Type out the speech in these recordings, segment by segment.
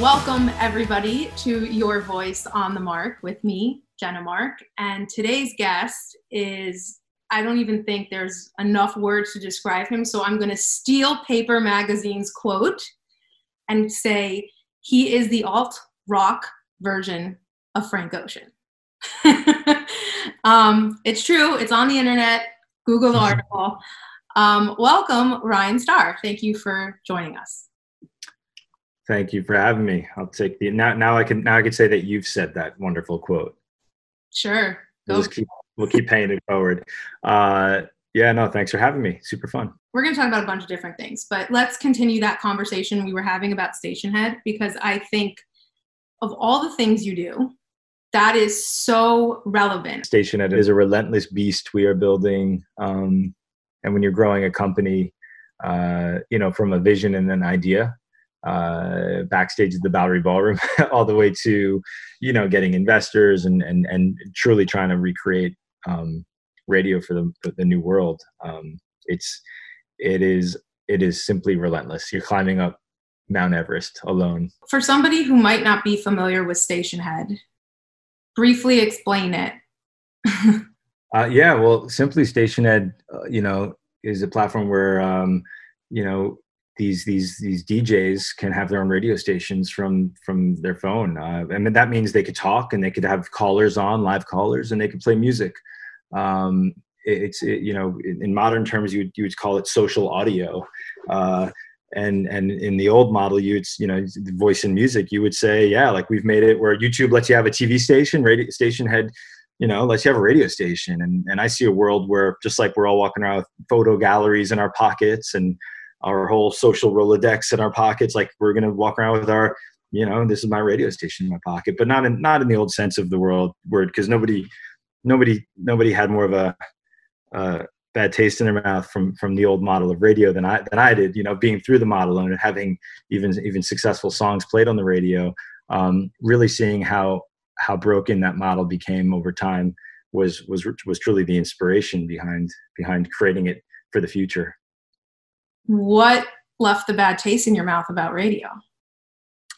Welcome, everybody, to Your Voice on the Mark with me, Jenna Mark. And today's guest is, I don't even think there's enough words to describe him. So I'm going to steal Paper Magazine's quote and say he is the alt rock version of Frank Ocean. um, it's true, it's on the internet. Google the article. Um, welcome, Ryan Star. Thank you for joining us. Thank you for having me. I'll take the now. Now I can now I can say that you've said that wonderful quote. Sure. We'll keep we'll keep paying it forward. Uh, yeah, no, thanks for having me. Super fun. We're going to talk about a bunch of different things, but let's continue that conversation we were having about Stationhead because I think of all the things you do, that is so relevant. Stationhead is a relentless beast we are building, um, and when you're growing a company, uh, you know, from a vision and an idea, uh, backstage at the Bowery Ballroom, all the way to, you know, getting investors and and and truly trying to recreate um, radio for the for the new world. Um, it's it is it is simply relentless. You're climbing up Mount Everest alone. For somebody who might not be familiar with Stationhead, briefly explain it. uh, yeah, well, simply Stationhead, uh, you know, is a platform where um, you know these these these DJs can have their own radio stations from from their phone. Uh, I mean that means they could talk and they could have callers on, live callers, and they could play music. Um, it, it's it, you know in, in, modern terms you would, you would call it social audio. Uh, and and in the old model you'd you know voice and music you would say yeah like we've made it where youtube lets you have a tv station radio station had you know lets you have a radio station and and i see a world where just like we're all walking around with photo galleries in our pockets and our whole social rolodex in our pockets like we're going to walk around with our you know this is my radio station in my pocket but not in not in the old sense of the world word because nobody nobody nobody had more of a bad taste in their mouth from from the old model of radio than I than I did. You know, being through the model and having even even successful songs played on the radio, um, really seeing how how broken that model became over time was was was truly the inspiration behind behind creating it for the future what left the bad taste in your mouth about radio?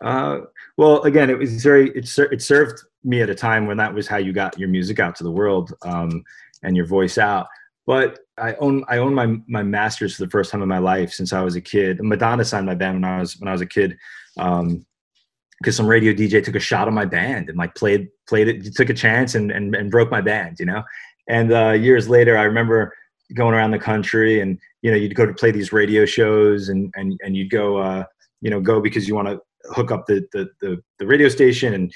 Uh, well, again, it was very it, ser- it served me at a time when that was how you got your music out to the world um, and your voice out. But I own I own my my masters for the first time in my life since I was a kid. Madonna signed my band when I was when I was a kid. Um, because some radio DJ took a shot on my band and like played played it, took a chance and and, and broke my band, you know. And uh, years later, I remember going around the country and you know you'd go to play these radio shows and and and you'd go uh, you know go because you want to hook up the, the the the, radio station and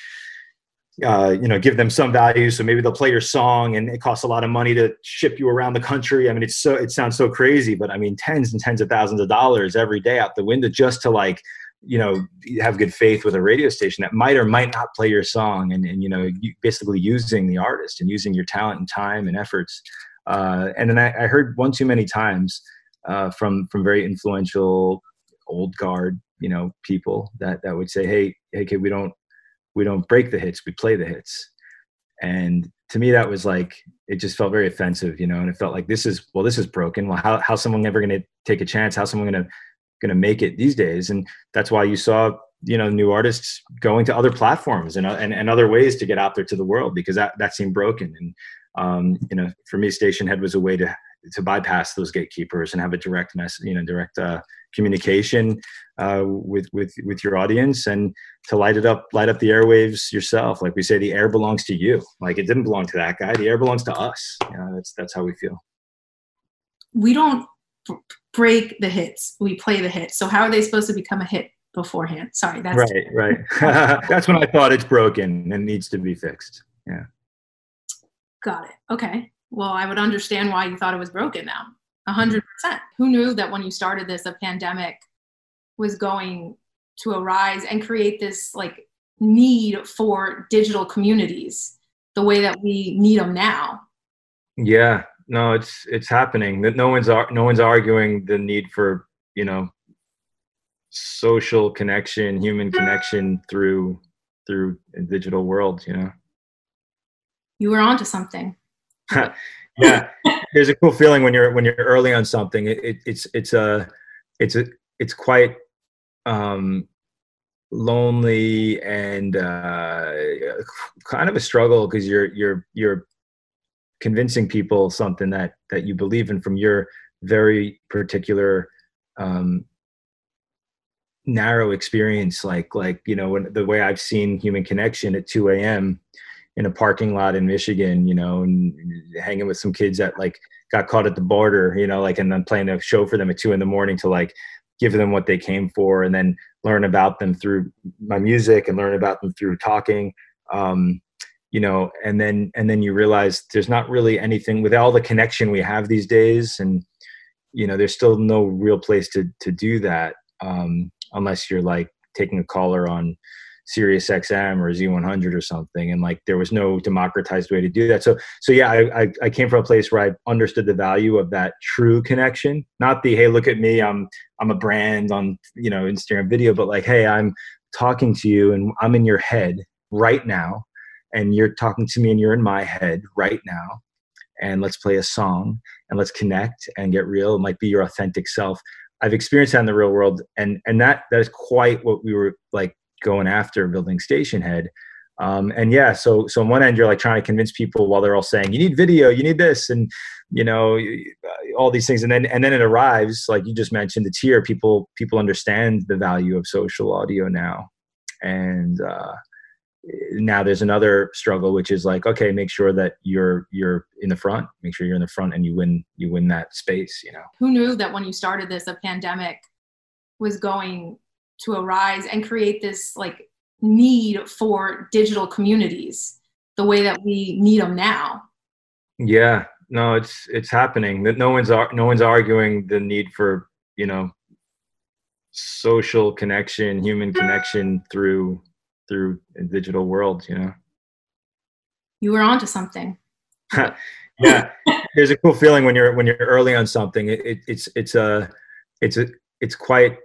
uh, you know give them some value. So maybe they'll play your song and it costs a lot of money to ship you around the country. I mean it's so it sounds so crazy but i mean tens and tens of thousands of dollars every day out the window just to like you know have good faith with a radio station that might or might not play your song and, and you know basically using the artist and using your talent and time and efforts uh, and then I, I, heard one too many times uh, from from very influential old guard, you know, people that that would say, "Hey, hey, kid, we don't we don't break the hits, we play the hits." And to me, that was like it just felt very offensive, you know. And it felt like this is well, this is broken. Well, how how's someone ever going to take a chance? How's someone going to going to make it these days? And that's why you saw you know new artists going to other platforms and, and and other ways to get out there to the world because that that seemed broken and um, you know, for me, Stationhead was a way to to bypass those gatekeepers and have a direct mess, you know, direct uh, communication uh, with with with your audience, and to light it up, light up the airwaves yourself. Like we say, the air belongs to you. Like it didn't belong to that guy. The air belongs to us. You know, that's that's how we feel. We don't break the hits. We play the hits. So how are they supposed to become a hit beforehand? Sorry, that's right. Right. that's when I thought it's broken and needs to be fixed. Yeah. Got it. Okay. Well, I would understand why you thought it was broken now. A hundred percent. Who knew that when you started this, a pandemic was going to arise and create this like need for digital communities the way that we need them now? Yeah, no, it's it's happening. That no one's no one's arguing the need for you know social connection, human connection through through digital world. You know you were onto something. yeah, there's a cool feeling when you're when you're early on something. It, it, it's it's a it's a it's quite um, lonely and uh, kind of a struggle because you're you're you're convincing people something that that you believe in from your very particular um, narrow experience like like you know when, the way i've seen human connection at 2 a.m in a parking lot in michigan you know and hanging with some kids that like got caught at the border you know like and then playing a show for them at 2 in the morning to like give them what they came for and then learn about them through my music and learn about them through talking um, you know and then and then you realize there's not really anything with all the connection we have these days and you know there's still no real place to to do that um, unless you're like taking a caller on Sirius XM or Z100 or something, and like there was no democratized way to do that. So, so yeah, I, I, I came from a place where I understood the value of that true connection, not the hey, look at me, I'm I'm a brand on you know Instagram video, but like hey, I'm talking to you and I'm in your head right now, and you're talking to me and you're in my head right now, and let's play a song and let's connect and get real. It might be your authentic self. I've experienced that in the real world, and and that that is quite what we were like going after building Stationhead. Um, and yeah, so so on one end you're like trying to convince people while they're all saying you need video, you need this, and you know all these things, and then and then it arrives like you just mentioned the tier. People people understand the value of social audio now, and uh, now there's another struggle which is like okay make sure that you're you're in the front make sure you're in the front and you win you win that space you know who knew that when you started this a pandemic was going to arise and create this like need for digital communities the way that we need them now. Yeah. No it's it's happening. That no one's no one's arguing the need for you know social connection human connection through through a digital world you know? You were onto something. Yeah. There's a cool feeling when you're when you're early on something. It, it, it's it's a it's a it's quite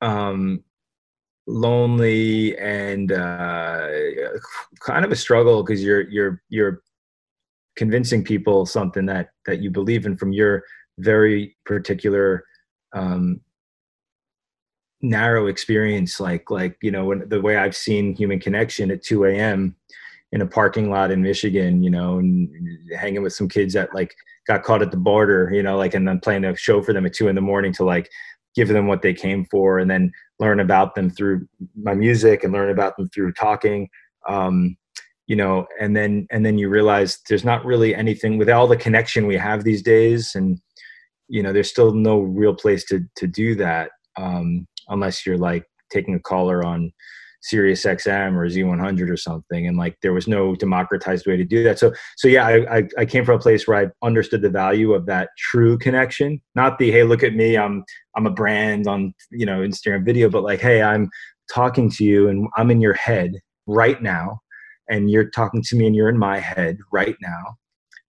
um lonely and uh kind of a struggle because you're you're you're convincing people something that that you believe in from your very particular um narrow experience. Like like you know when the way i've seen human connection at 2 a.m in a parking lot in michigan you know and hanging with some kids that like got caught at the border you know like and then playing a show for them at 2 in the morning to like give them what they came for and then learn about them through my music and learn about them through talking um, you know and then and then you realize there's not really anything with all the connection we have these days and you know there's still no real place to to do that um, unless you're like taking a caller on Sirius XM or Z100 or something, and like there was no democratized way to do that. So, so yeah, I, I, I came from a place where I understood the value of that true connection, not the hey, look at me, I'm I'm a brand on you know Instagram video, but like hey, I'm talking to you and I'm in your head right now, and you're talking to me and you're in my head right now,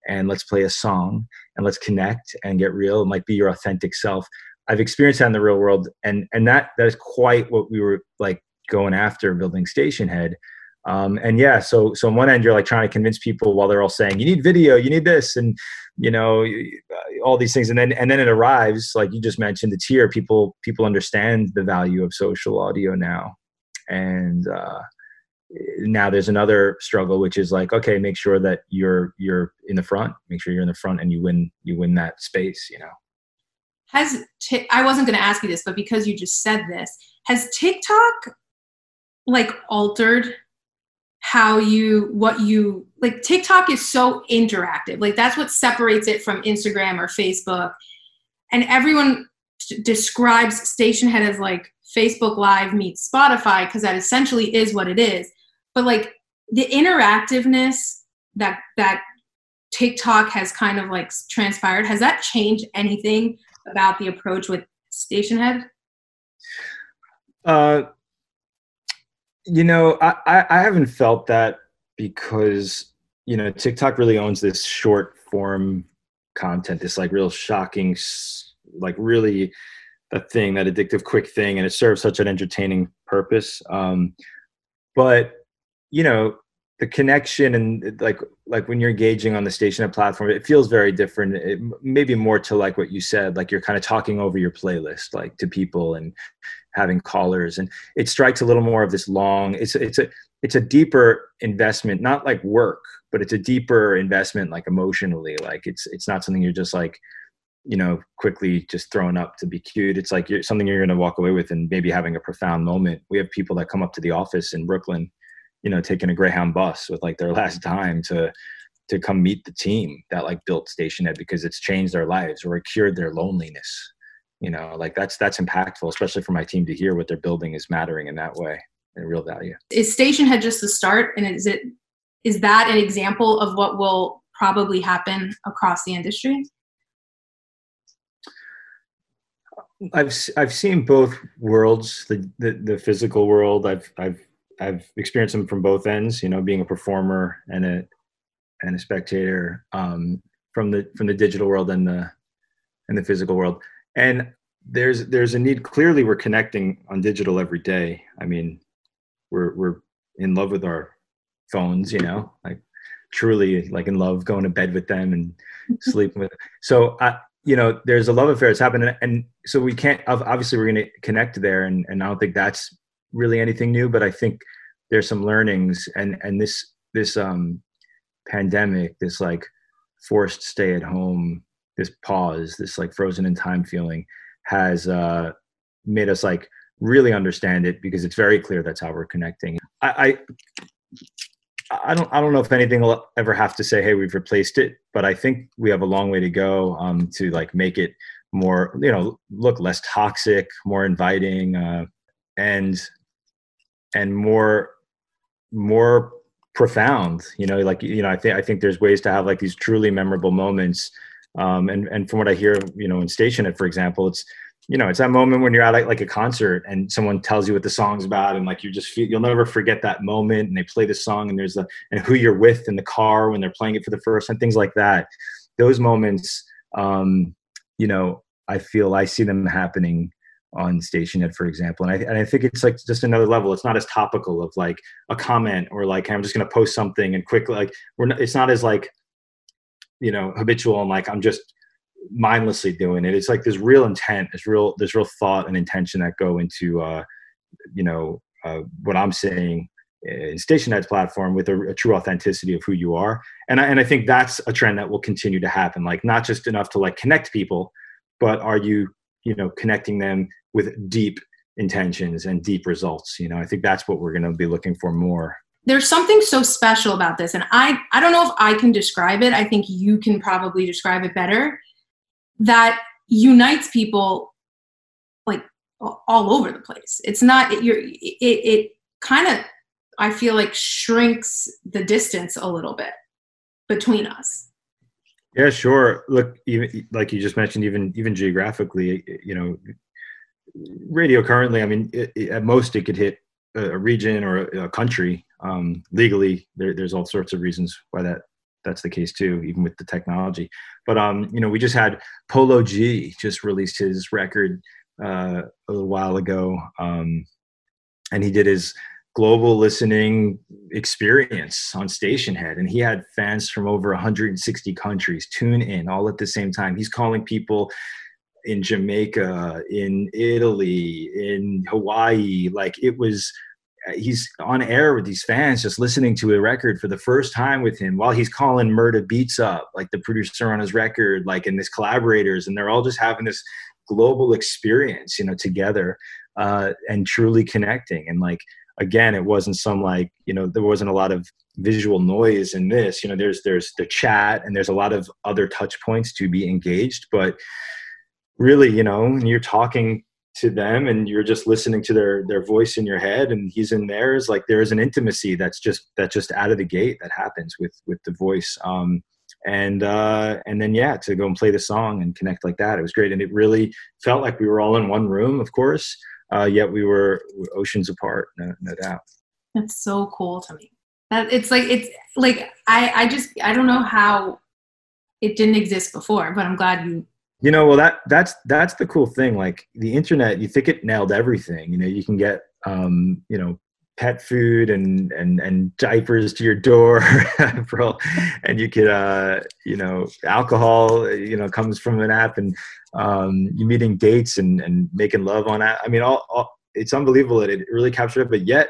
and let's play a song and let's connect and get real. It might be your authentic self. I've experienced that in the real world, and and that that is quite what we were like going after building Stationhead. Um, and yeah, so so on one end you're like trying to convince people while they're all saying you need video, you need this, and you know all these things, and then and then it arrives like you just mentioned the tier. People people understand the value of social audio now, and uh, now there's another struggle which is like okay, make sure that you're you're in the front, make sure you're in the front, and you win you win that space, you know has t- I wasn't going to ask you this, but because you just said this, has TikTok like altered how you what you like TikTok is so interactive. Like that's what separates it from Instagram or Facebook. And everyone t- describes Stationhead as like Facebook Live meets Spotify because that essentially is what it is. But like the interactiveness that that TikTok has kind of like transpired, has that changed anything about the approach with Stationhead? Uh, you know, I, I haven't felt that because you know TikTok really owns this short form content, this like real shocking, like really a thing, that addictive quick thing, and it serves such an entertaining purpose. Um, but you know, the connection and like like when you're engaging on the Stationhead platform it feels very different it maybe more to like what you said like you're kind of talking over your playlist like to people and having callers and it strikes a little more of this long it's it's a it's a deeper investment not like work but it's a deeper investment like emotionally like it's it's not something you're just like you know quickly just thrown up to be cute it's like you're, something you're going to walk away with and maybe having a profound moment. We have people that come up to the office in brooklyn you know taking a greyhound bus with like their last time to to come meet the team that like built stationhead because it's changed their lives or cured their loneliness you know like that's that's impactful especially for my team to hear what they're building is mattering in that way and real value is stationhead just the start and is it is that an example of what will probably happen across the industry I've I've seen both worlds, the, the the physical world. I've I've I've experienced them from both ends. You know, being a performer and a and a spectator um, from the from the digital world and the and the physical world. And there's there's a need. Clearly, we're connecting on digital every day. I mean, we're we're in love with our phones. You know, like truly like in love, going to bed with them and sleeping with. So I you know there's a love affair that's happening and so we can't obviously we're going to connect there and, and i don't think that's really anything new but i think there's some learnings and and this this um pandemic this like forced stay at home this pause this like frozen in time feeling has uh made us like really understand it because it's very clear that's how we're connecting i i I don't I don't know if anything will ever have to say, hey, we've replaced it, but I think we have a long way to go um, to like make it more, you know, look less toxic, more inviting, uh, and and more more profound. You know, like you know, I think I think there's ways to have like these truly memorable moments. Um, and and from what I hear, you know, in Stationhead, for example, it's you know, it's that moment when you're at like a concert and someone tells you what the song's about, and like you just feel you'll never forget that moment. And they play the song, and there's a and who you're with in the car when they're playing it for the first time, things like that. Those moments, um, you know, I feel I see them happening on Stationhead, for example, and I and I think it's like just another level. It's not as topical of like a comment or like I'm just going to post something and quickly like we're not, it's not as like you know habitual and like I'm just mindlessly doing it. It's like there's real intent, there's real there's real thought and intention that go into uh, you know uh, what I'm saying in Stationhead's platform with a, a, true authenticity of who you are. And I, and I think that's a trend that will continue to happen. Like not just enough to like connect people, but are you you know connecting them with deep intentions and deep results? You know, I think that's what we're going to be looking for more there's something so special about this and i i don't know if i can describe it i think you can probably describe it better that unites people like all over the place. It's not it, you're it, it kind of I feel like shrinks the distance a little bit between us. Yeah, sure. Look, even like you just mentioned, even even geographically, you know, radio currently. I mean, it, at most it could hit a, region or a country. Um, legally, there, there's all sorts of reasons why that that's the case too, even with the technology. But um, you know, we just had Polo G just released his record uh, a little while ago, um, and he did his global listening experience on Stationhead, and he had fans from over 160 countries tune in all at the same time. He's calling people in Jamaica, in Italy, in Hawaii, like it was he's on air with these fans just listening to a record for the first time with him while he's calling Murda Beatz up, like the producer on his record, like and his collaborators, and they're all just having this global experience, you know, together uh, and truly connecting. And like again, it wasn't some like you know there wasn't a lot of visual noise in this. You know, there's there's the chat and there's a lot of other touch points to be engaged, but really, you know, when you're talking to them and you're just listening to their their voice in your head and he's in theirs like there is an intimacy that's just that just out of the gate that happens with with the voice. Um and uh and then yeah to go and play the song and connect like that it was great. And it really felt like we were all in one room of course uh yet we were oceans apart no, no doubt. That's so cool to me. That it's like it's like i i just i don't know how it didn't exist before but i'm glad you you know well that that's that's the cool thing like the internet you think it nailed everything you know you can get um you know pet food and and and diapers to your door and you could uh you know alcohol you know comes from an app and um you meeting dates and and making love on that i mean all, all it's unbelievable that it really captured it. But yet,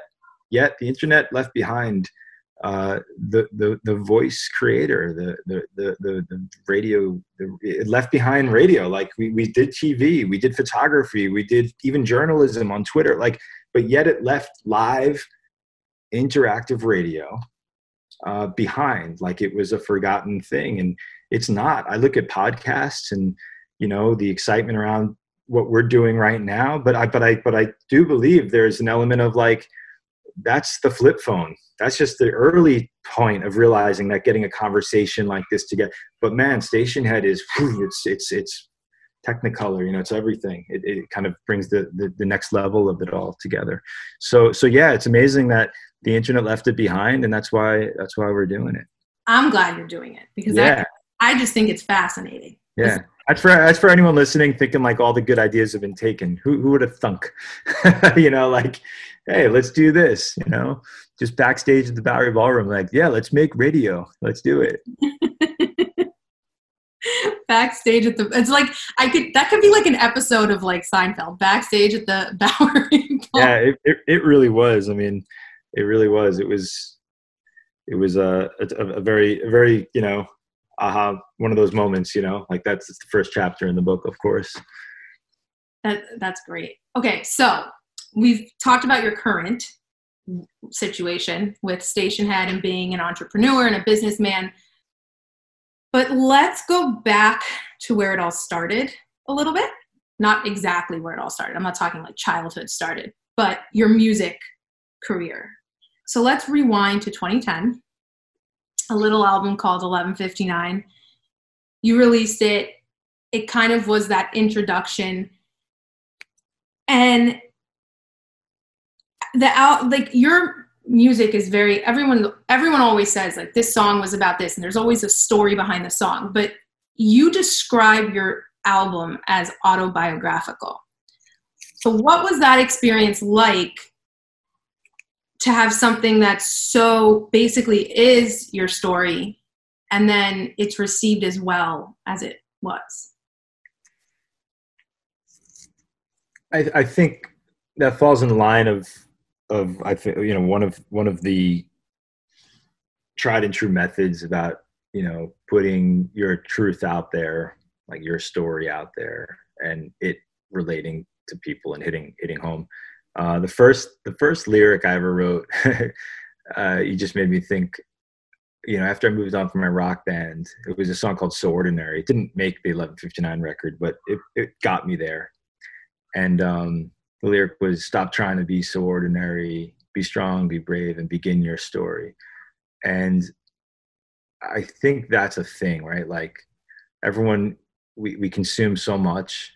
yet the internet left behind uh, the the the voice creator, the the the the, radio. The, it left behind radio. Like we we did TV, we did photography, we did even journalism on Twitter. Like, but yet it left live interactive radio uh, behind like it was a forgotten thing and it's not i look at podcasts and you know the excitement around what we're doing right now but i but i but i do believe there's an element of like that's the flip phone. That's just the early point of realizing that getting a conversation like this to get but man Stationhead is it's it's it's technicolor you know it's everything. It, it kind of brings the, the, the next level of it all together. So so yeah it's amazing that the internet left it behind and that's why that's why we're doing it. I'm glad you're doing it because yeah. I, I just think it's fascinating. Yeah. As for as for anyone listening thinking like all the good ideas have been taken who, who would have thunk? You know like hey let's do this you know just backstage at the bowery ballroom like yeah let's make radio let's do it. Backstage at the it's like i could that could be like an episode of like seinfeld backstage at the bowery yeah it, it, it really was i mean it really was it was it was a, a, a very a very you know aha one of those moments you know like that's the first chapter in the book of course. That that's great. Okay so we've talked about your current situation with Stationhead and being an entrepreneur and a businessman but let's go back to where it all started a little bit. Not exactly where it all started. I'm not talking like childhood started, but your music career. So let's rewind to 2010, a little album called 1159. You released it. It kind of was that introduction. And the out like your music is very everyone everyone always says like this song was about this and there's always a story behind the song but you describe your album as autobiographical. So what was that experience like to have something that so basically is your story and then it's received as well as it was? I, I think that falls in line of of I think you know one of one of the tried and true methods about you know putting your truth out there, like your story out there, and it relating to people and hitting hitting home. Uh, the first the first lyric I ever wrote, uh, you just made me think. You know, after I moved on from my rock band, it was a song called "So Ordinary." It didn't make the 1159 record, but it it got me there. And um, the lyric was stop trying to be so ordinary be strong be brave and begin your story. And i think that's a thing right? Like everyone we, we consume so much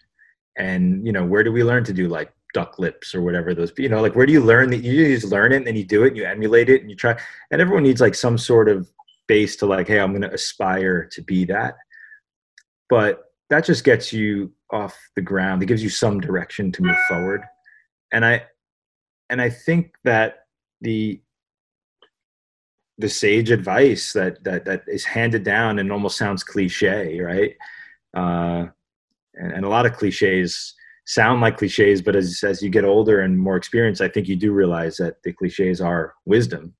and you know where do we learn to do like duck lips or whatever those you know like where do you learn that you just learn it and then you do it and you emulate it and you try and everyone needs like some sort of base to like hey i'm going to aspire to be that. But that just gets you off the ground. It gives you some direction to move forward and I and I think that the the sage advice that that that is handed down and almost sounds cliche, right? Uh, and, and a lot of cliches sound like cliches, but as as you get older and more experienced, I think you do realize that the cliches are wisdom.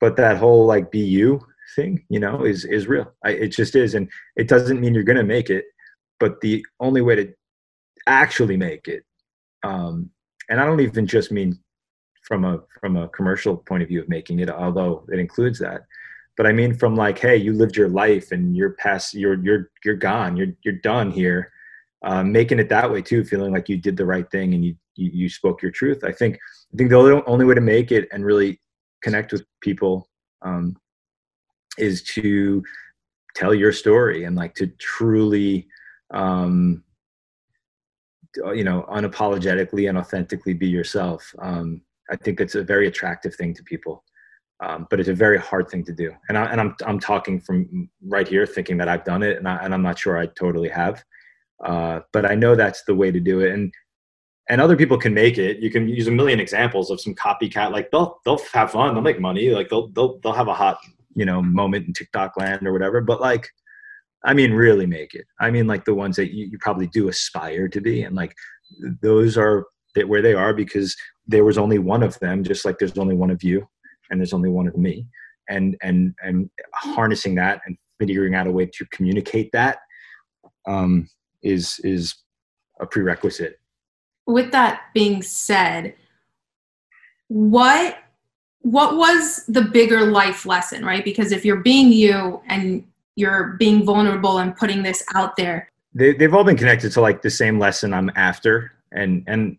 But that whole like be you thing, you know, is is real. I, it just is, and it doesn't mean you're going to make it. But the only way to actually make it um, and I don't even just mean from a from a commercial point of view of making it, although it includes that. But I mean from like, hey, you lived your life and you're past, you're you're you're gone, you're you're done here. Um, making it that way too, feeling like you did the right thing and you, you you spoke your truth. I think I think the only, way to make it and really connect with people um, is to tell your story and like to truly um, uh, you know unapologetically and authentically be yourself um, i think it's a very attractive thing to people. Um, but it's a very hard thing to do. And, I, and I'm, I'm talking from right here thinking that i've done it and, I, and i'm not sure i totally have. Uh, but i know that's the way to do it. And and other people can make it. You can use a million examples of some copycat like they'll they'll have fun. They'll make money. Like they'll they'll, they'll have a hot you know moment in tiktok land or whatever. But like I mean, really make it. I mean, like the ones that you, you probably do aspire to be, and like those are where they are because there was only one of them just like there's only one of you and there's only one of me. And and and harnessing that and figuring out a way to communicate that um, is is a prerequisite. With that being said what what was the bigger life lesson right? Because if you're being you and you're being vulnerable and putting this out there. They, they've all been connected to like the same lesson i'm after. And and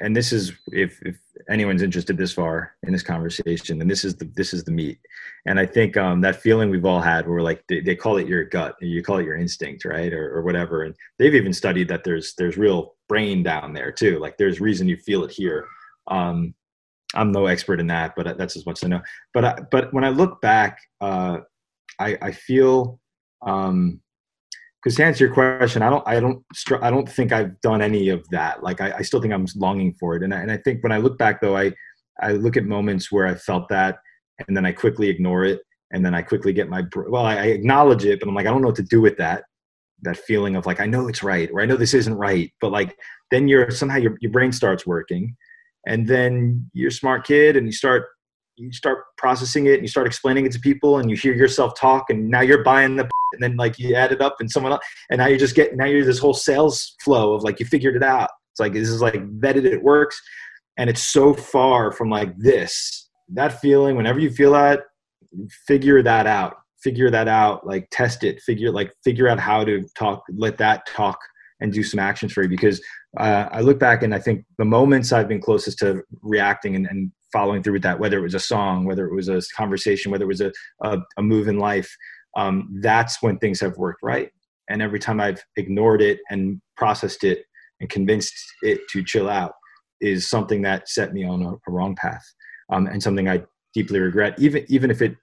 and this is if if anyone's interested this far in this conversation and this is the this is the meat. And i think um that feeling we've all had where like they, they call it your gut you call it your instinct right? Or, or whatever. And they've even studied that there's there's real brain down there too. Like there's reason you feel it here. Um i'm no expert in that but that's as much as i know. But I, but when i look back uh i i feel um because to answer your question, I don't, I don't, I don't think I've done any of that. Like, I, I still think I'm longing for it. And I, and I think when I look back, though, I, I look at moments where I felt that, and then I quickly ignore it, and then I quickly get my, well, I, I acknowledge it, but I'm like, I don't know what to do with that, that feeling of like, I know it's right, or I know this isn't right, but like, then you're somehow your your brain starts working, and then you're a smart kid, and you start you start processing it and you start explaining it to people and you hear yourself talk and now you're buying the and then like you add it up and someone else and now you're just getting now you're this whole sales flow of like you figured it out. It's like this is like vetted it works and it's so far from like this. That feeling whenever you feel that figure that out. Figure that out like test it. Figure like figure out how to talk let that talk and do some actions for you. Because uh, I look back and I think the moments I've been closest to reacting and, and, following through with that, whether it was a song, whether it was a conversation, whether it was a, a, a move in life, um, that's when things have worked right. And every time I've ignored it and processed it and convinced it to chill out is something that set me on a, a wrong path um, and something I deeply regret, even, even if it,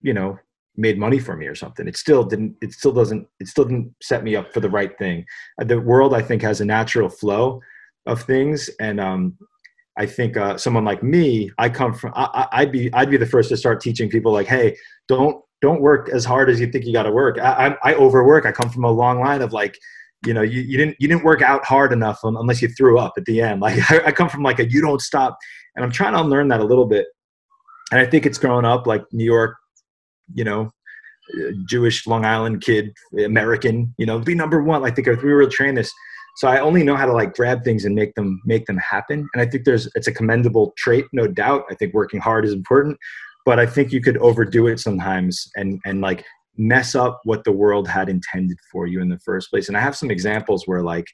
you know, made money for me or something. It still didn't, it still doesn't, it still didn't set me up for the right thing. The world, I think, has a natural flow of things. And um, I think uh, someone like me, I come from, I, would be, I'd be the first to start teaching people like, hey, don't, don't work as hard as you think you got to work. I, I, I, overwork. I come from a long line of like, you know, you, you didn't, you didn't work out hard enough unless you threw up at the end. Like I, I come from like a, you don't stop. And I'm trying to unlearn that a little bit. And I think it's growing up like New York, you know, Jewish Long Island kid, American, you know, be number one. I think if we were trained this, so i only know how to like grab things and make them make them happen. And i think there's it's a commendable trait no doubt. I think working hard is important but i think you could overdo it sometimes and and like mess up what the world had intended for you in the first place. And i have some examples where like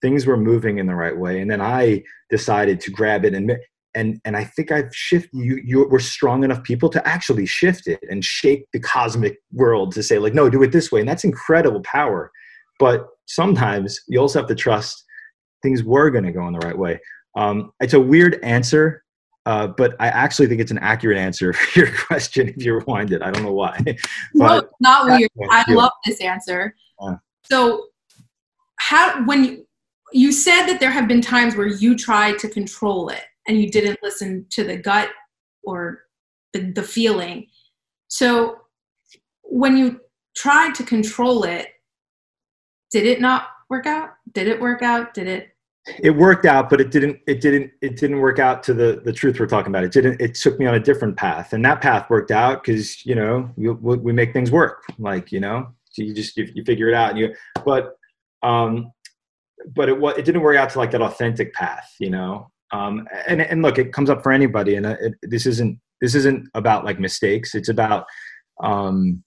things were moving in the right way and then i decided to grab it and and and i think i've shifted you you were strong enough people to actually shift it and shake the cosmic world to say like no do it this way and that's incredible power. But sometimes you also have to trust things were going to go in the right way. Um, it's a weird answer, uh, but I actually think it's an accurate answer for your question if you rewind it. I don't know why. no, not weird. I love this answer. Yeah. So, how when you, you said that there have been times where you tried to control it and you didn't listen to the gut or the, the feeling. So, when you tried to control it, did it not work out? Did it work out? Did it? It worked out, but it didn't. It didn't. It didn't work out to the the truth we're talking about. It didn't. It took me on a different path, and that path worked out because you know we, we make things work. Like you know, so you just you, you figure it out, and you. But um, but it it didn't work out to like that authentic path, you know. Um, and and look, it comes up for anybody, and it, this isn't this isn't about like mistakes. It's about um,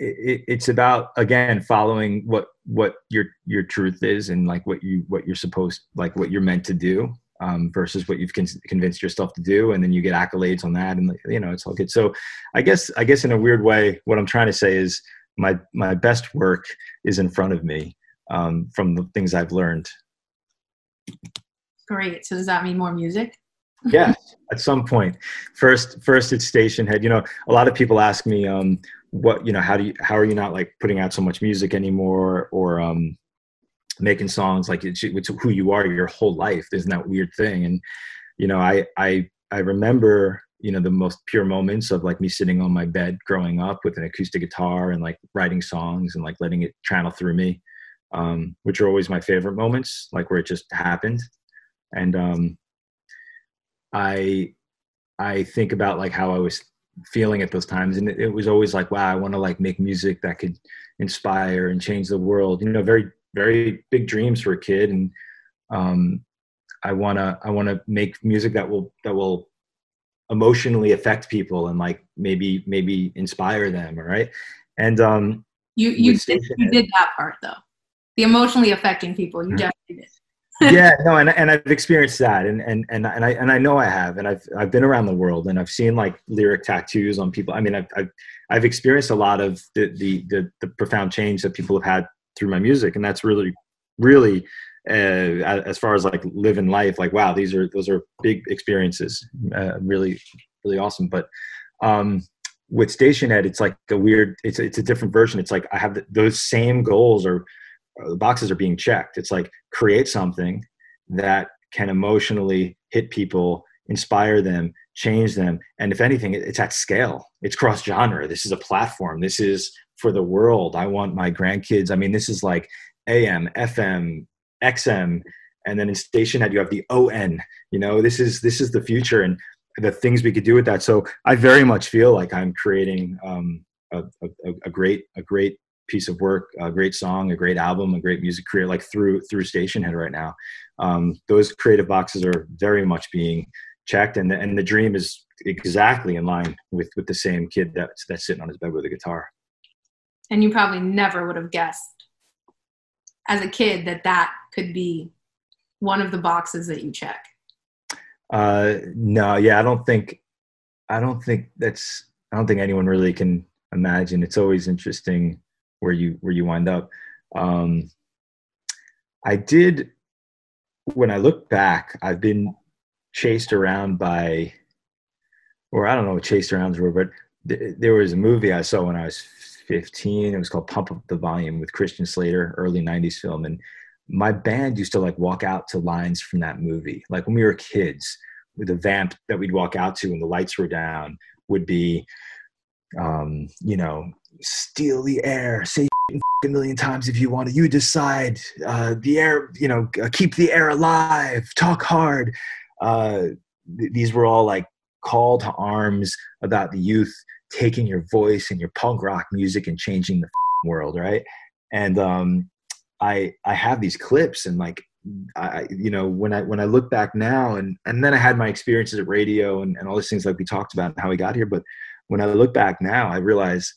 it, it's about again following what what your your truth is and like what you what you're supposed like what you're meant to do um, versus what you've con- convinced yourself to do and then you get accolades on that and you know it's all good. So i guess i guess in a weird way what i'm trying to say is my my best work is in front of me um, from the things i've learned. Great. So does that mean more music? Yeah at some point. First first it's Stationhead. you know a lot of people ask me um, what you know how do you how are you not like putting out so much music anymore or um making songs? Like it's, it's who you are your whole life. Isn't that weird thing? And you know i i i remember you know the most pure moments of like me sitting on my bed growing up with an acoustic guitar and like writing songs and like letting it channel through me um, which are always my favorite moments, like where it just happened. And um, I I think about like how I was feeling at those times, and it, it was always like, wow, I want to like make music that could inspire and change the world. You know, very very big dreams for a kid, and um, I wanna I wanna make music that will that will emotionally affect people and like maybe maybe inspire them. All right, and um, you you did, you did that part though, the emotionally affecting people. You mm-hmm. definitely did. Yeah, no, and and I've experienced that, and and and and I and I know I have, and I've I've been around the world, and I've seen like lyric tattoos on people. I mean, I've I've, I've experienced a lot of the, the the the profound change that people have had through my music, and that's really really uh, as far as like living life like wow these are those are big experiences uh, really really awesome but um with Stationhead it's like a weird it's it's a different version it's like i have the, those same goals or the boxes are being checked. It's like create something that can emotionally hit people inspire them change them and if anything it's at scale. It's cross genre this is a platform. This is for the world. I want my grandkids i mean this is like am fm XM, and then in Stationhead you have the ON. You know, this is this is the future and the things we could do with that. So I very much feel like I'm creating um, a, a, a, great a great piece of work, a great song, a great album, a great music career, like through through Stationhead right now. Um, those creative boxes are very much being checked, and the, and the dream is exactly in line with with the same kid that's that's sitting on his bed with a guitar. And you probably never would have guessed as a kid that that could be one of the boxes that you check? Uh, no, yeah, I don't think, I don't think that's, I don't think anyone really can imagine. It's always interesting where you where you wind up. Um, I did when I look back. I've been chased around by, or I don't know what chased around were, but th- there was a movie I saw when I was 15. It was called Pump Up the Volume with Christian Slater, early 90s film, and my band used to like walk out to lines from that movie. Like when we were kids, with the vamp that we'd walk out to when the lights were down would be, um, you know, steal the air, say a million times if you want to. You decide. Uh, the air, you know, uh, keep the air alive. Talk hard. Uh, th- these were all like call to arms about the youth taking your voice and your punk rock music and changing the world, right? And um, I I have these clips and like I you know when I when I look back now and and then I had my experiences at radio and, and all these things like we talked about how we got here but when I look back now I realize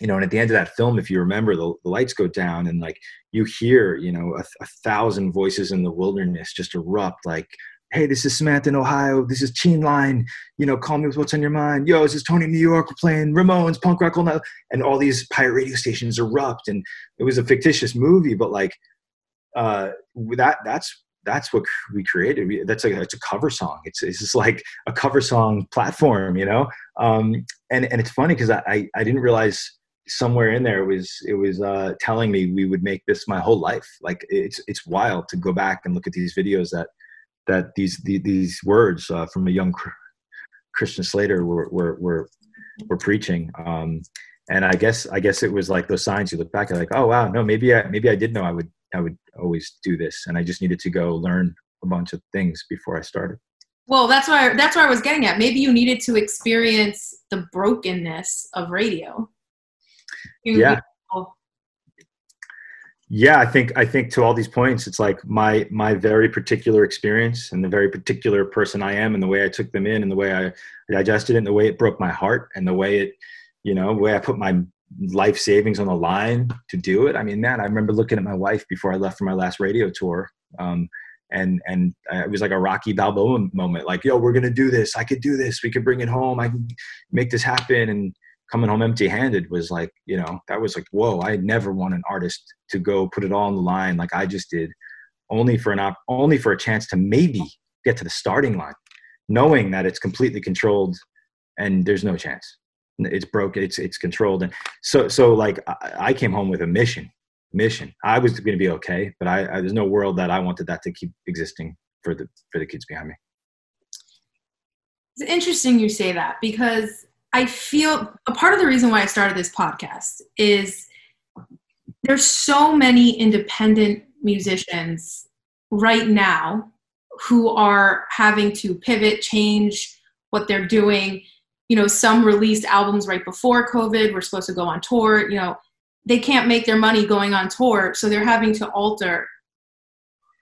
you know and at the end of that film if you remember the, the lights go down and like you hear you know a, a thousand voices in the wilderness just erupt like hey, this is Samantha in Ohio. This is Cheen Line. You know, call me with what's on your mind. Yo, this is Tony New York. We're playing Ramones, punk rock all night. And all these pirate radio stations erupt. And it was a fictitious movie, but like uh, that that's that's what we created. That's like it's a cover song. It's it's just like a cover song platform, you know. Um, and and it's funny because I, I, I didn't realize somewhere in there it was it was uh, telling me we would make this my whole life. Like it's it's wild to go back and look at these videos that that these the, these words uh, from a young Christian Slater were were were, were preaching. Um, and I guess I guess it was like those signs you look back at, like, oh wow, no, maybe I maybe I did know I would I would always do this, and I just needed to go learn a bunch of things before I started. Well, that's why that's where I was getting at. Maybe you needed to experience the brokenness of radio. Yeah. yeah i think i think to all these points it's like my my very particular experience and the very particular person i am and the way i took them in and the way i digested it and the way it broke my heart and the way it you know the way i put my life savings on the line to do it. I mean man i remember looking at my wife before i left for my last radio tour um, and and it was like a rocky balboa moment like yo we're gonna do this. I could do this. We could bring it home. I can make this happen. And coming home empty handed was like, you know, that was like, whoa, I never want an artist to go put it all on the line like I just did, only for an op- only for a chance to maybe get to the starting line, knowing that it's completely controlled and there's no chance. It's broke. It's it's controlled, and so so like I, I came home with a mission. Mission. I was going to be okay, but I, I there's no world that I wanted that to keep existing for the for the kids behind me. It's interesting you say that because I feel a part of the reason why I started this podcast is there's so many independent musicians right now who are having to pivot, change what they're doing. You know, some released albums right before COVID, we're supposed to go on tour, you know, they can't make their money going on tour, so they're having to alter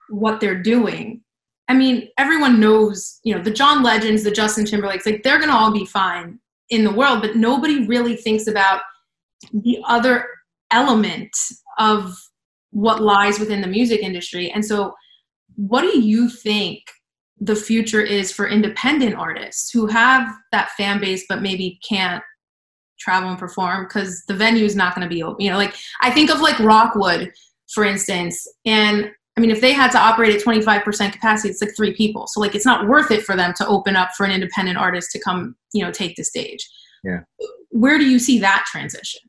what they're doing. I mean, everyone knows, you know, the John Legends, the Justin Timberlakes, like they're gonna all be fine in the world, but nobody really thinks about the other element of what lies within the music industry. And so, what do you think the future is for independent artists who have that fan base but maybe can't travel and perform because the venue is not going to be open? You know, like I think of like Rockwood, for instance, and I mean, if they had to operate at 25% capacity, it's like three people. So like, it's not worth it for them to open up for an independent artist to come, you know, take the stage. Yeah. Where do you see that transition?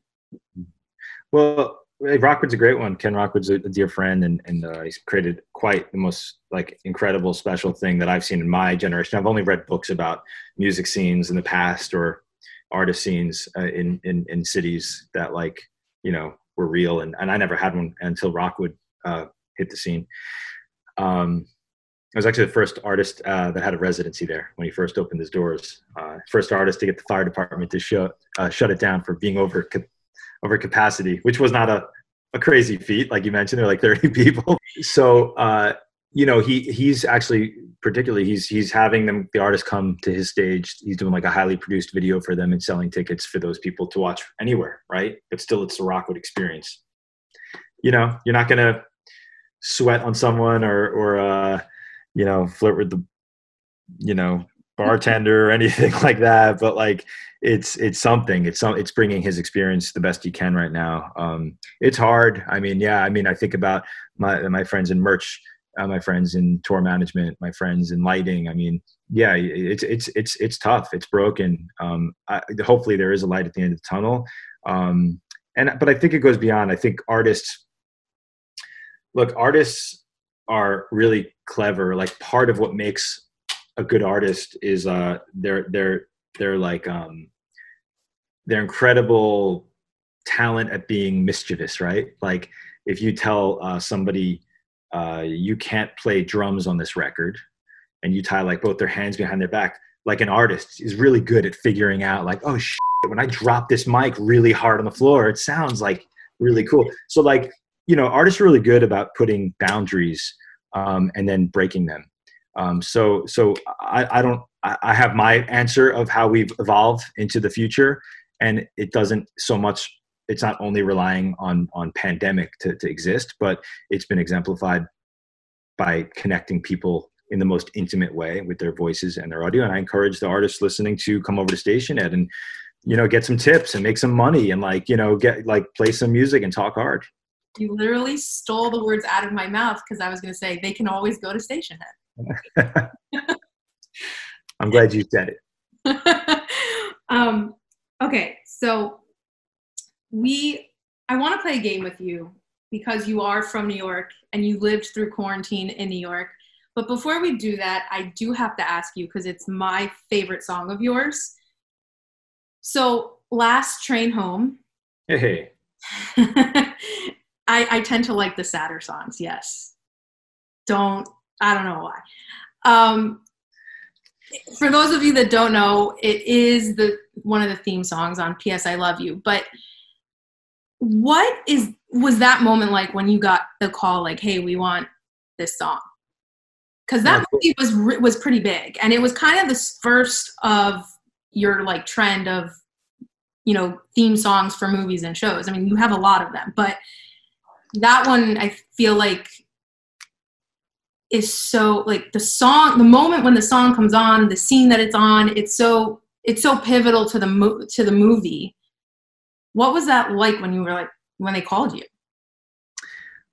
Well, Rockwood's a great one. Ken Rockwood's a, dear friend, and and uh, he's created quite the most like incredible, special thing that I've seen in my generation. I've only read books about music scenes in the past or artist scenes uh, in in in cities that like you know were real, and and I never had one until Rockwood uh, hit the scene. Um, I was actually the first artist uh, that had a residency there when he first opened his doors. Uh, first artist to get the fire department to shut uh, shut it down for being over over capacity, which was not a, a crazy feat, like you mentioned. There are like 30 people. So uh, you know, he he's actually particularly he's he's having them the artists come to his stage. He's doing like a highly produced video for them and selling tickets for those people to watch anywhere, right? But still, it's the Rockwood experience. You know, you're not gonna sweat on someone or or uh, you know flirt with the you know bartender or anything like that but like it's it's something. It's some it's bringing his experience the best he can right now. Um it's hard. I mean yeah i mean i think about my my friends in merch uh, my friends in tour management my friends in lighting. I mean yeah it's it's it's it's tough. It's broken. Um I, hopefully there is a light at the end of the tunnel. Um and but i think it goes beyond. I think artists look, artists are really clever. Like part of what makes a good artist is uh, they're they're they're like um, they're incredible talent at being mischievous, right? Like if you tell uh, somebody uh, you can't play drums on this record, and you tie like both their hands behind their back, like an artist is really good at figuring out like, oh shit, when I drop this mic really hard on the floor, it sounds like really cool. So like you know, artists are really good about putting boundaries um, and then breaking them. Um, so, so I, I don't. I, have my answer of how we've evolved into the future, and it doesn't so much. It's not only relying on on pandemic to, to exist, but it's been exemplified by connecting people in the most intimate way with their voices and their audio. And I encourage the artists listening to come over to Stationhead and you know get some tips and make some money and like you know get like play some music and talk hard. You literally stole the words out of my mouth because I was going to say they can always go to station head. I'm glad you said it. um, okay, so we, I want to play a game with you because you are from New York and you lived through quarantine in New York. But before we do that, I do have to ask you because it's my favorite song of yours. So, last train home. Hey. I, I tend to like the sadder songs. Yes. Don't I don't know why. Um, for those of you that don't know, it is the one of the theme songs on "P.S. I Love You." But what is was that moment like when you got the call, like, "Hey, we want this song"? Because that movie was was pretty big, and it was kind of the first of your like trend of you know theme songs for movies and shows. I mean, you have a lot of them, but that one I feel like is so like the song the moment when the song comes on the scene that it's on it's so it's so pivotal to the mo- to the movie. What was that like when you were like when they called you?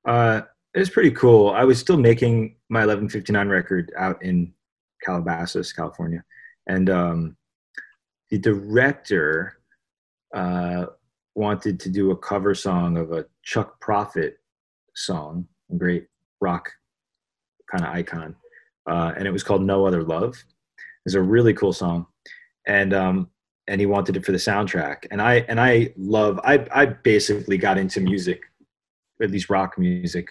Uh it was pretty cool. I was still making my 1159 record out in calabasas california. And um the director uh wanted to do a cover song of a Chuck Prophet song, a great rock kind of icon, uh, and it was called "No Other Love." It's a really cool song, and um, and he wanted it for the soundtrack. And I and I love I I basically got into music at least rock music,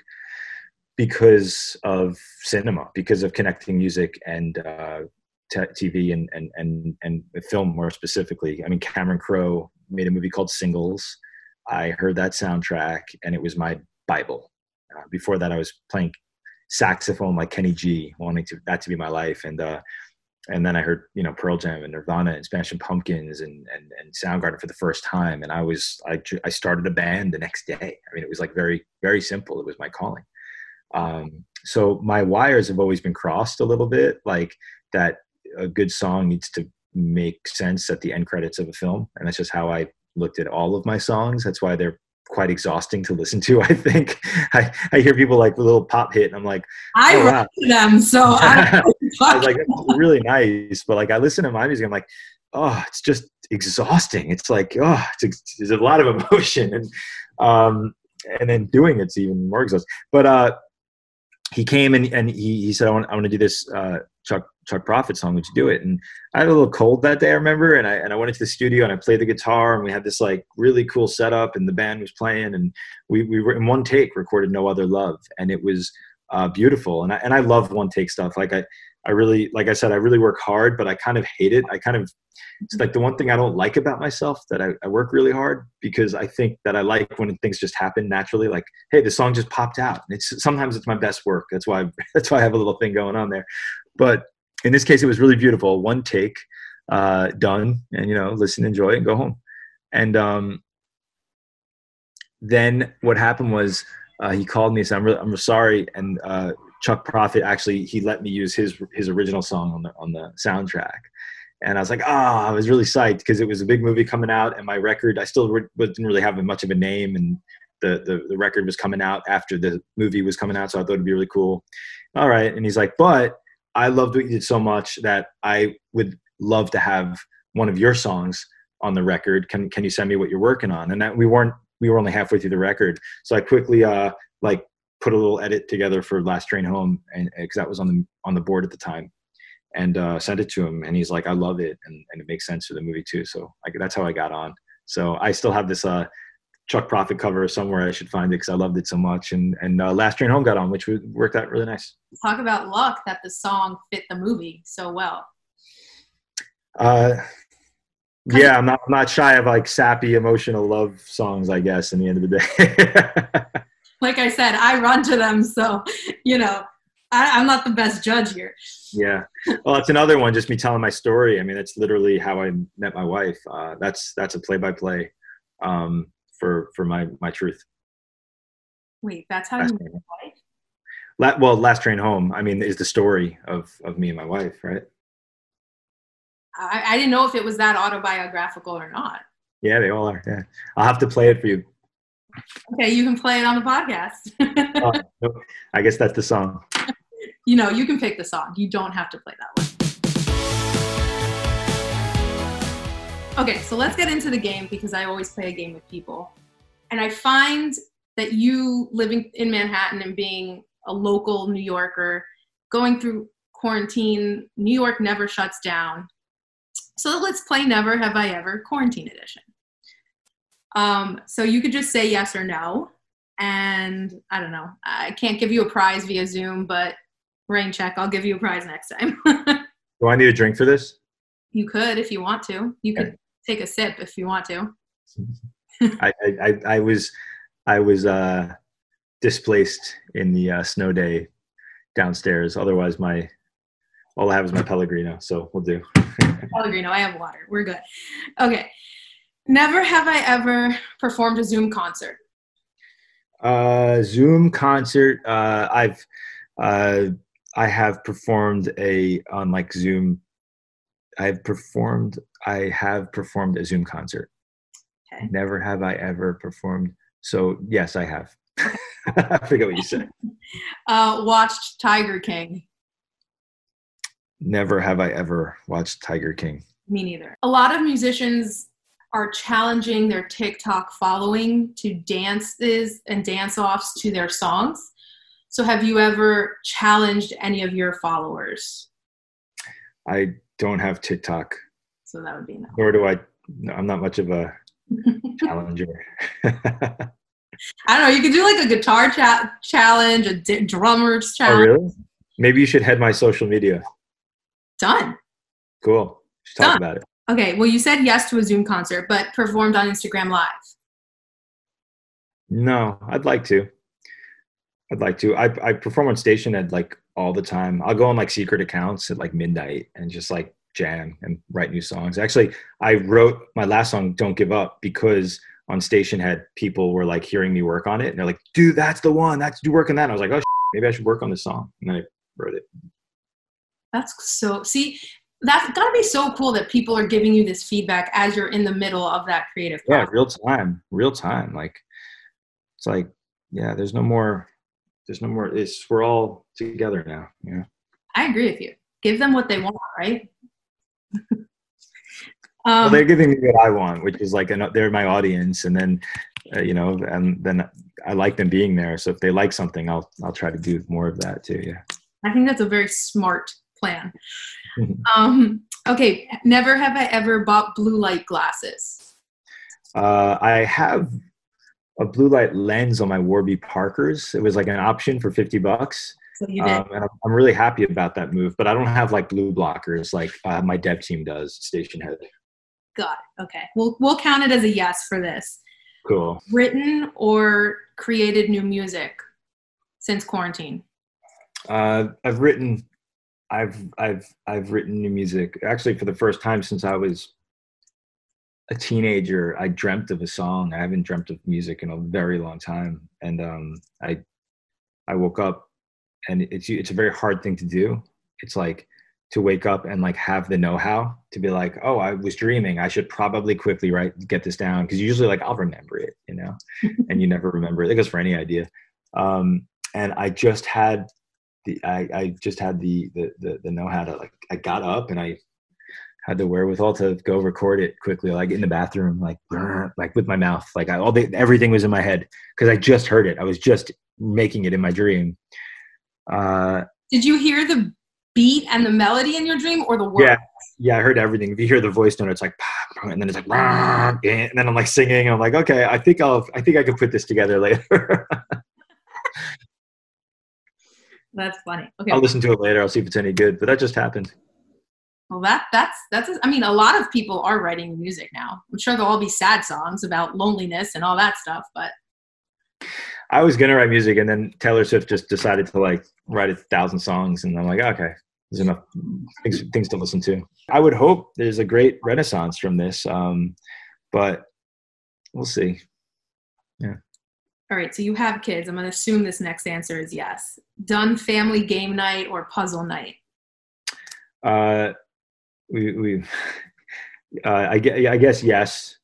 because of cinema, because of connecting music and uh, TV and, and and and film more specifically. I mean, Cameron Crowe made a movie called Singles. I heard that soundtrack, and it was my bible. Uh, before that, I was playing saxophone like Kenny G, wanting to that to be my life, and uh, and then I heard you know Pearl Jam and Nirvana and Smashing Pumpkins and and and Soundgarden for the first time, and I was I I started a band the next day. I mean, it was like very very simple. It was my calling. Um, so my wires have always been crossed a little bit, like that. A good song needs to make sense at the end credits of a film, and that's just how I looked at all of my songs. That's why they're quite exhausting to listen to. I think I, I hear people like a little pop hit, and I'm like, I oh, wow. them, so I, I was like, really nice. But like, I listen to my music, I'm like, oh, it's just exhausting. It's like, oh, it's, there's a lot of emotion, and um, and then doing it's even more exhausting. But uh, he came and, and he, he said, I want, I want to do this uh, Chuck Chuck Prophet song. Would you do it? And I had a little cold that day, I remember. And I and I went into the studio and I played the guitar and we had this like really cool setup and the band was playing and we we were in one take recorded No Other Love and it was uh, beautiful. And I and I love one take stuff. Like I I really like I said I really work hard, but I kind of hate it. I kind of it's like the one thing I don't like about myself that I, I, work really hard because I think that I like when things just happen naturally. Like, hey, the song just popped out. It's sometimes it's my best work. That's why that's why I have a little thing going on there. But in this case, it was really beautiful. One take, uh, done, and you know, listen, enjoy, and go home. And um, then what happened was uh, he called me and said, "I'm I'm sorry." And uh, Chuck Prophet actually he let me use his his original song on the on the soundtrack and I was like, ah, oh, I was really psyched because it was a big movie coming out, and my record, I still re- didn't really have much of a name, and the, the the record was coming out after the movie was coming out, so I thought it'd be really cool. All right, and he's like, but I loved what you did so much that I would love to have one of your songs on the record. Can can you send me what you're working on? And that we weren't we were only halfway through the record, so I quickly uh like put a little edit together for Last Train Home, and because that was on the on the board at the time and uh, sent it to him and he's like i love it and, and it makes sense for the movie too so I, that's how i got on so i still have this uh, chuck Prophet cover somewhere i should find it because i loved it so much and and uh, last train home got on which worked out really nice talk about luck that the song fit the movie so well uh yeah i'm not i'm not shy of like sappy emotional love songs i guess in the end of the day like i said i run to them so you know I, am not the best judge here. Yeah. Well, it's another one. Just me telling my story. I mean, that's literally how I met my wife. Uh, that's that's a play by play for for my my truth. Wait, that's how last you met your wife. La- well, last train home. I mean, is the story of of me and my wife, right? I, I didn't know if it was that autobiographical or not. Yeah, they all are. Yeah, I'll have to play it for you. Okay, you can play it on the podcast. uh, I guess that's the song you know, you can pick the song. You don't have to play that one. Okay, so let's get into the game because I always play a game with people. And I find that you living in Manhattan and being a local New Yorker, going through quarantine, New York never shuts down. So let's play Never Have I Ever Quarantine Edition. Um, so you could just say yes or no. And I don't know, I can't give you a prize via Zoom, but rain check. I'll give you a prize next time. Do I need a drink for this? You could if you want to. You could okay. Take a sip if you want to. I, I, I was I was uh, displaced in the uh, snow day downstairs. Otherwise, my all I have is my Pellegrino, so we'll do. Pellegrino, I have water. We're good. Okay. Never have I ever performed a Zoom concert. Uh, Zoom concert. Uh, I've uh, I have performed a on like Zoom. I've performed. I have performed a Zoom concert. Okay. Never have I ever performed. So yes, I have. I forget what you said. Uh, watched Tiger King. Never have I ever watched Tiger King. Me neither. A lot of musicians are challenging their TikTok following to dances and dance offs to their songs. So, have you ever challenged any of your followers? I don't have TikTok. So that would be no. Nor do I. I'm not much of a challenger. I don't know. You could do like a guitar cha- challenge, a d- drummer's Oh, really? Maybe you should head my social media. Done. Cool. Let's talk Done. about it. Okay. Well, you said yes to a Zoom concert, but performed on Instagram Live. No, I'd like to. I'd like to. I I perform on Stationhead like all the time. I'll go on like secret accounts at like midnight and just like jam and write new songs. Actually, I wrote my last song "Don't Give Up" because on Stationhead people were like hearing me work on it and they're like, "Dude, that's the one. That's you work on that." And I was like, "Oh, shit, maybe I should work on this song." And then I wrote it. That's so. See, that's gotta be so cool that people are giving you this feedback as you're in the middle of that creative Yeah, real time, real time. Like it's like, yeah, there's no more. There's no more. It's we're all together now. Yeah. I agree with you. Give them what they want, right? Well, um, they're giving me what I want, which is like an, they're my audience, and then uh, you know, and then I like them being there. So if they like something, I'll I'll try to do more of that too. Yeah. I think that's a very smart plan. Um, okay, never have I ever bought blue light glasses. Uh, I have a blue light lens on my Warby Parkers. It was like an option for fifty bucks, So um, and I'm, I'm really happy about that move. But I don't have like blue blockers like uh, my dev team does. Stationhead. Got it. Okay. We'll we'll count it as a yes for this. Cool. Written or created new music since quarantine. Uh, I've written, I've I've I've written new music. Actually, for the first time since I was a teenager, I dreamt of a song. I haven't dreamt of music in a very long time, and um, I I woke up, and it's it's a very hard thing to do. It's like to wake up and like have the know-how to be like, oh, I was dreaming. I should probably quickly write get this down because usually like I'll remember it, you know, and you never remember it. It goes for any idea. Um, and I just had the I, I just had the, the the the know how to like I got up and I had the wherewithal to go record it quickly like in the bathroom like like with my mouth like I, all the everything was in my head because I just heard it I was just making it in my dream uh Did you hear the beat and the melody in your dream or the words? yeah yeah I heard everything if you hear the voice note it's like and then it's like and then I'm like singing and I'm like okay I think I'll I think I can put this together later That's funny. Okay. I'll listen to it later I'll see if it's any good but that just happened Well, that that's that's. I mean, a lot of people are writing music now. I'm sure there'll all be sad songs about loneliness and all that stuff. But I was gonna write music, and then Taylor Swift just decided to like write a thousand songs, and I'm like, okay, there's enough things things to listen to. I would hope there's a great renaissance from this, um, but we'll see. Yeah. All right, so you have kids. I'm going to assume this next answer is yes. Done family game night or puzzle night. Uh, we we uh, I, I guess yes,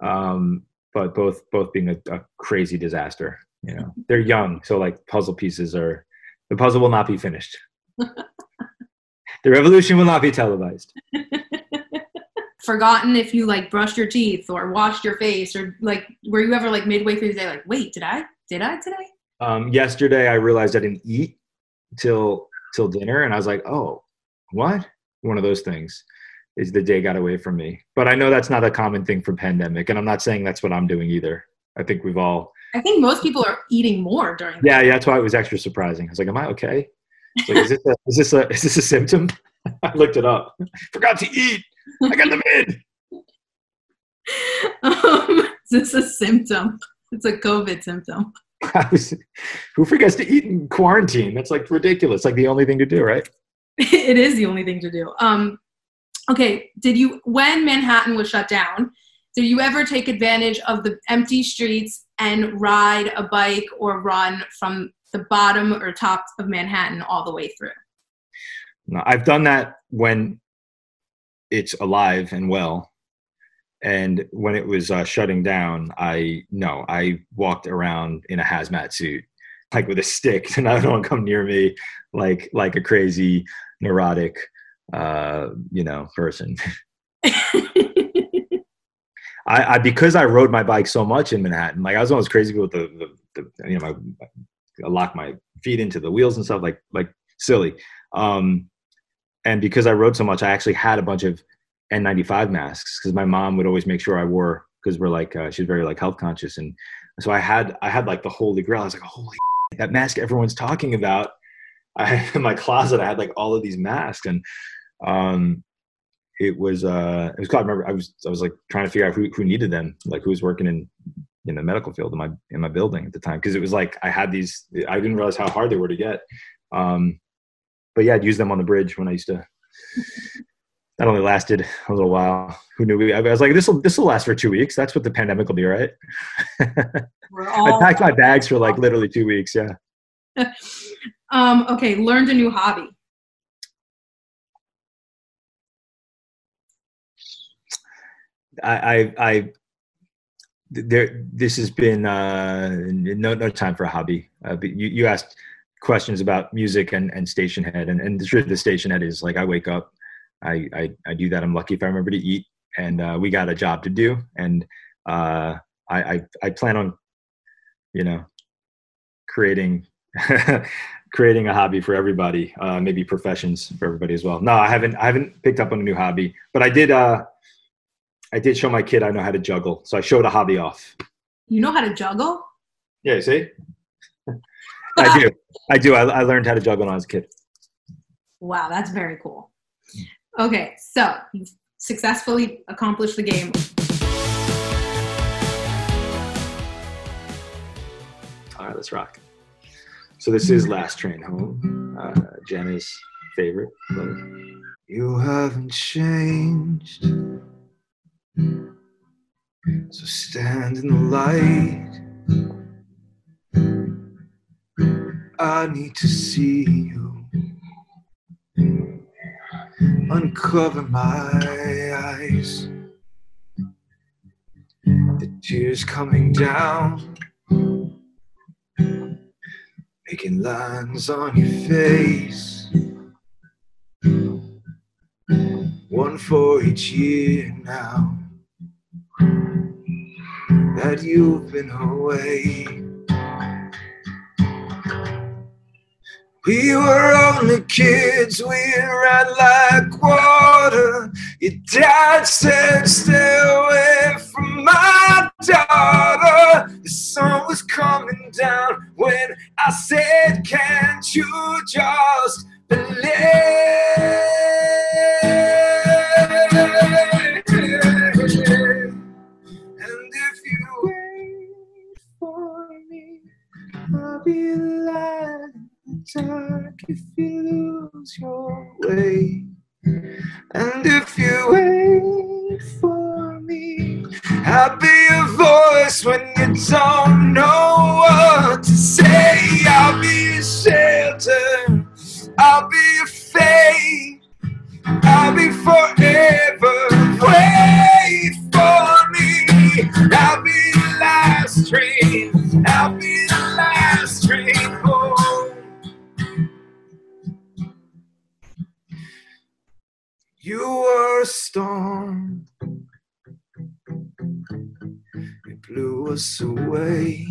um, but both both being a, a crazy disaster. You know, they're young, so like puzzle pieces are the puzzle will not be finished. the revolution will not be televised. Forgotten if you like brushed your teeth or washed your face or like were you ever like midway through the day like wait did I did I today? Um, yesterday, I realized I didn't eat till till dinner, and I was like, "Oh, what?" One of those things is the day got away from me. But I know that's not a common thing for pandemic, and I'm not saying that's what I'm doing either. I think we've all, I think most people are eating more during. the- yeah, yeah. That's why it was extra surprising. I was like, "Am I okay?" Like, is this a, is this a is this a symptom? I looked it up. Forgot to eat. I got the mid. Um, is this a symptom? It's a COVID symptom. Was, who forgets to eat in quarantine? That's like ridiculous. Like the only thing to do, right? it is the only thing to do. Um, okay, did you when Manhattan was shut down? Did you ever take advantage of the empty streets and ride a bike or run from the bottom or top of Manhattan all the way through? No, I've done that when it's alive and well. And when it was uh, shutting down, I no, I walked around in a hazmat suit, like with a stick, to not one come near me, like like a crazy neurotic, uh, you know, person. I, I because I rode my bike so much in Manhattan, like I was one of those crazy people with the, the, the you know, my, I lock my feet into the wheels and stuff, like like silly. Um, and because I rode so much, I actually had a bunch of N95 masks because my mom would always make sure I wore because we're like uh, she's very like health conscious, and so I had I had like the holy grail. I was like, holy that mask everyone's talking about. I in my closet I had like all of these masks and um it was uh it was called. I remember I was I was like trying to figure out who, who needed them, like who was working in in the medical field in my in my building at the time because it was like I had these I didn't realize how hard they were to get. Um but yeah, I'd use them on the bridge when I used to that only lasted a little while. Who knew? I was like, this will this will last for two weeks. That's what the pandemic will be, right? I packed my bags for like literally two weeks. Yeah. um, okay, learned a new hobby. I, I, I there. This has been uh, no no time for a hobby. Uh, you you asked questions about music and, and Stationhead, and and the truth of the Stationhead is like I wake up I, I, I do that. I'm lucky if I remember to eat, and uh, we got a job to do, and uh, I, I, I plan on, you know, creating creating a hobby for everybody, uh, maybe professions for everybody as well. No, I haven't I haven't picked up on a new hobby, but I did uh, I did show my kid I know how to juggle, so I showed a hobby off. You know how to juggle? Yeah, see, I do. I do. I, I learned how to juggle when I was a kid. Wow, that's very cool. Okay, so you successfully accomplished the game. All right, let's rock. So this is Last Train Home, uh, Genna's favorite. You haven't changed, so stand in the light. I need to see you uncover my eyes. The tears coming down, making lines on your face. One for each year now that you've been away. We were only kids, we ran like water. Your dad said, Stay away from my daughter. The sun was coming down when I said, Can't you just believe? Be alive dark if you lose your way. And if you wait for me, I'll be a voice when you don't know what to say. I'll be a shelter, I'll be a faith, I'll be forever. Wait for me, I'll be the last train, I'll be You were a storm. It blew us away.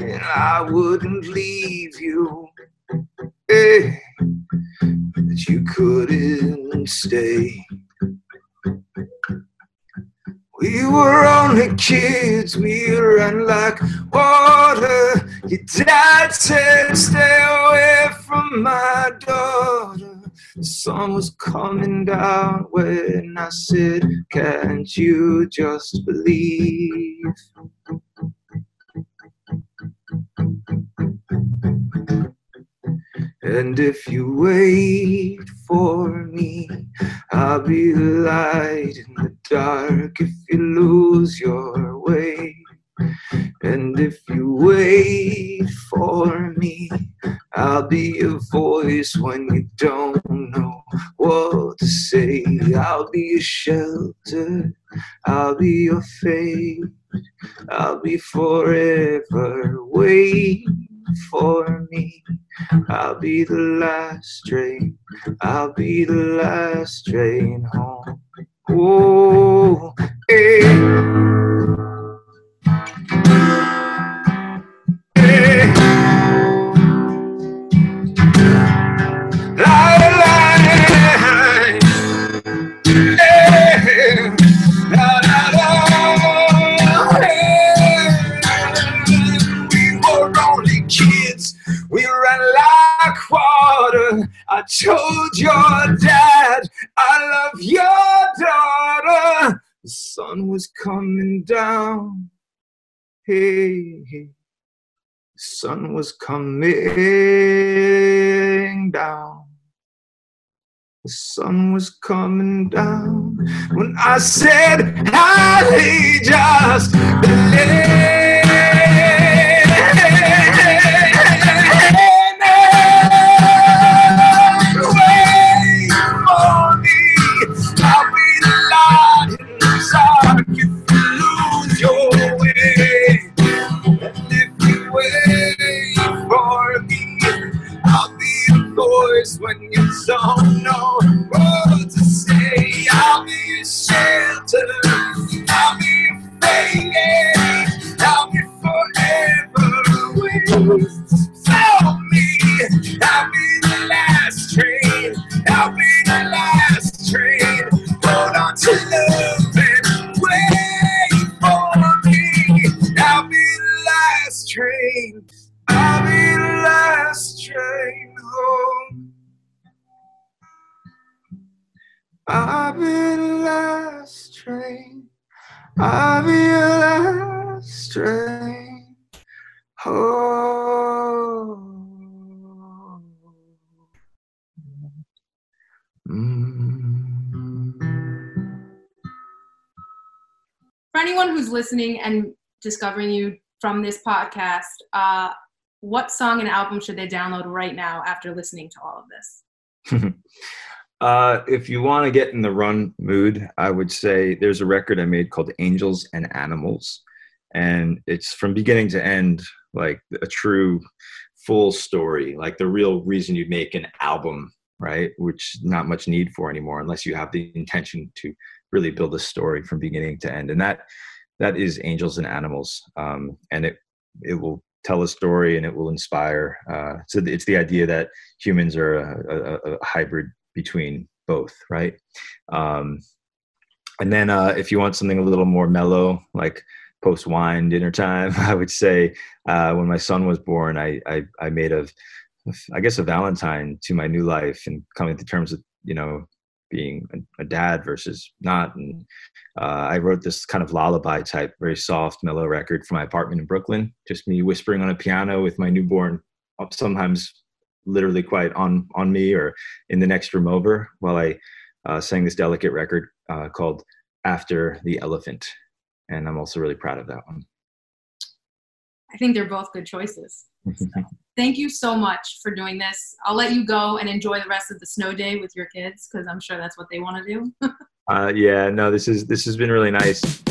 And I wouldn't leave you. Eh, but you couldn't stay. We were only kids, we ran like water. Your dad said, sun was coming down when I said, Can't you just believe? And if you wait for me, I'll be light in the dark if you lose your way. And if you wait for me, I'll be your voice when you don't know what to say. I'll be your shelter, I'll be your faith, I'll be forever. Wait for me. I'll be the last train. I'll be the last train home. Oh, hey. I told your dad I love your daughter. The sun was coming down. Hey, sun was coming down. The sun was coming down when I said, I just believe. When you don't know I'll be the last train. I'll be the last train. Oh. Mm. For anyone who's listening and discovering you from this podcast, uh, what song and album should they download right now after listening to all of this? uh, if you want to get in the run mood, I would say there's a record I made called Angels and Animals. And it's from beginning to end, like a true full story, like the real reason you'd make an album, right? Which not much need for anymore unless you have the intention to really build a story from beginning to end. And that that is Angels and Animals. Um, and it it will tell a story and it will inspire. Uh, so it's the idea that humans are a, a, a hybrid between both, right? Um, and then uh, if you want something a little more mellow, like post wine dinner time, I would say uh, when my son was born, I, I, I made a, I guess a Valentine to my new life and coming to terms with, you know, being a, dad versus not. And uh, I wrote this kind of lullaby type, very soft, mellow record for my apartment in Brooklyn. Just me whispering on a piano with my newborn, sometimes literally quite on on me or in the next room over, while I uh, sang this delicate record uh, called "After the Elephant," and I'm also really proud of that one. I think they're both good choices. So, thank you so much for doing this. I'll let you go and enjoy the rest of the snow day with your kids because I'm sure that's what they want to do. uh, yeah, no, this is this has been really nice.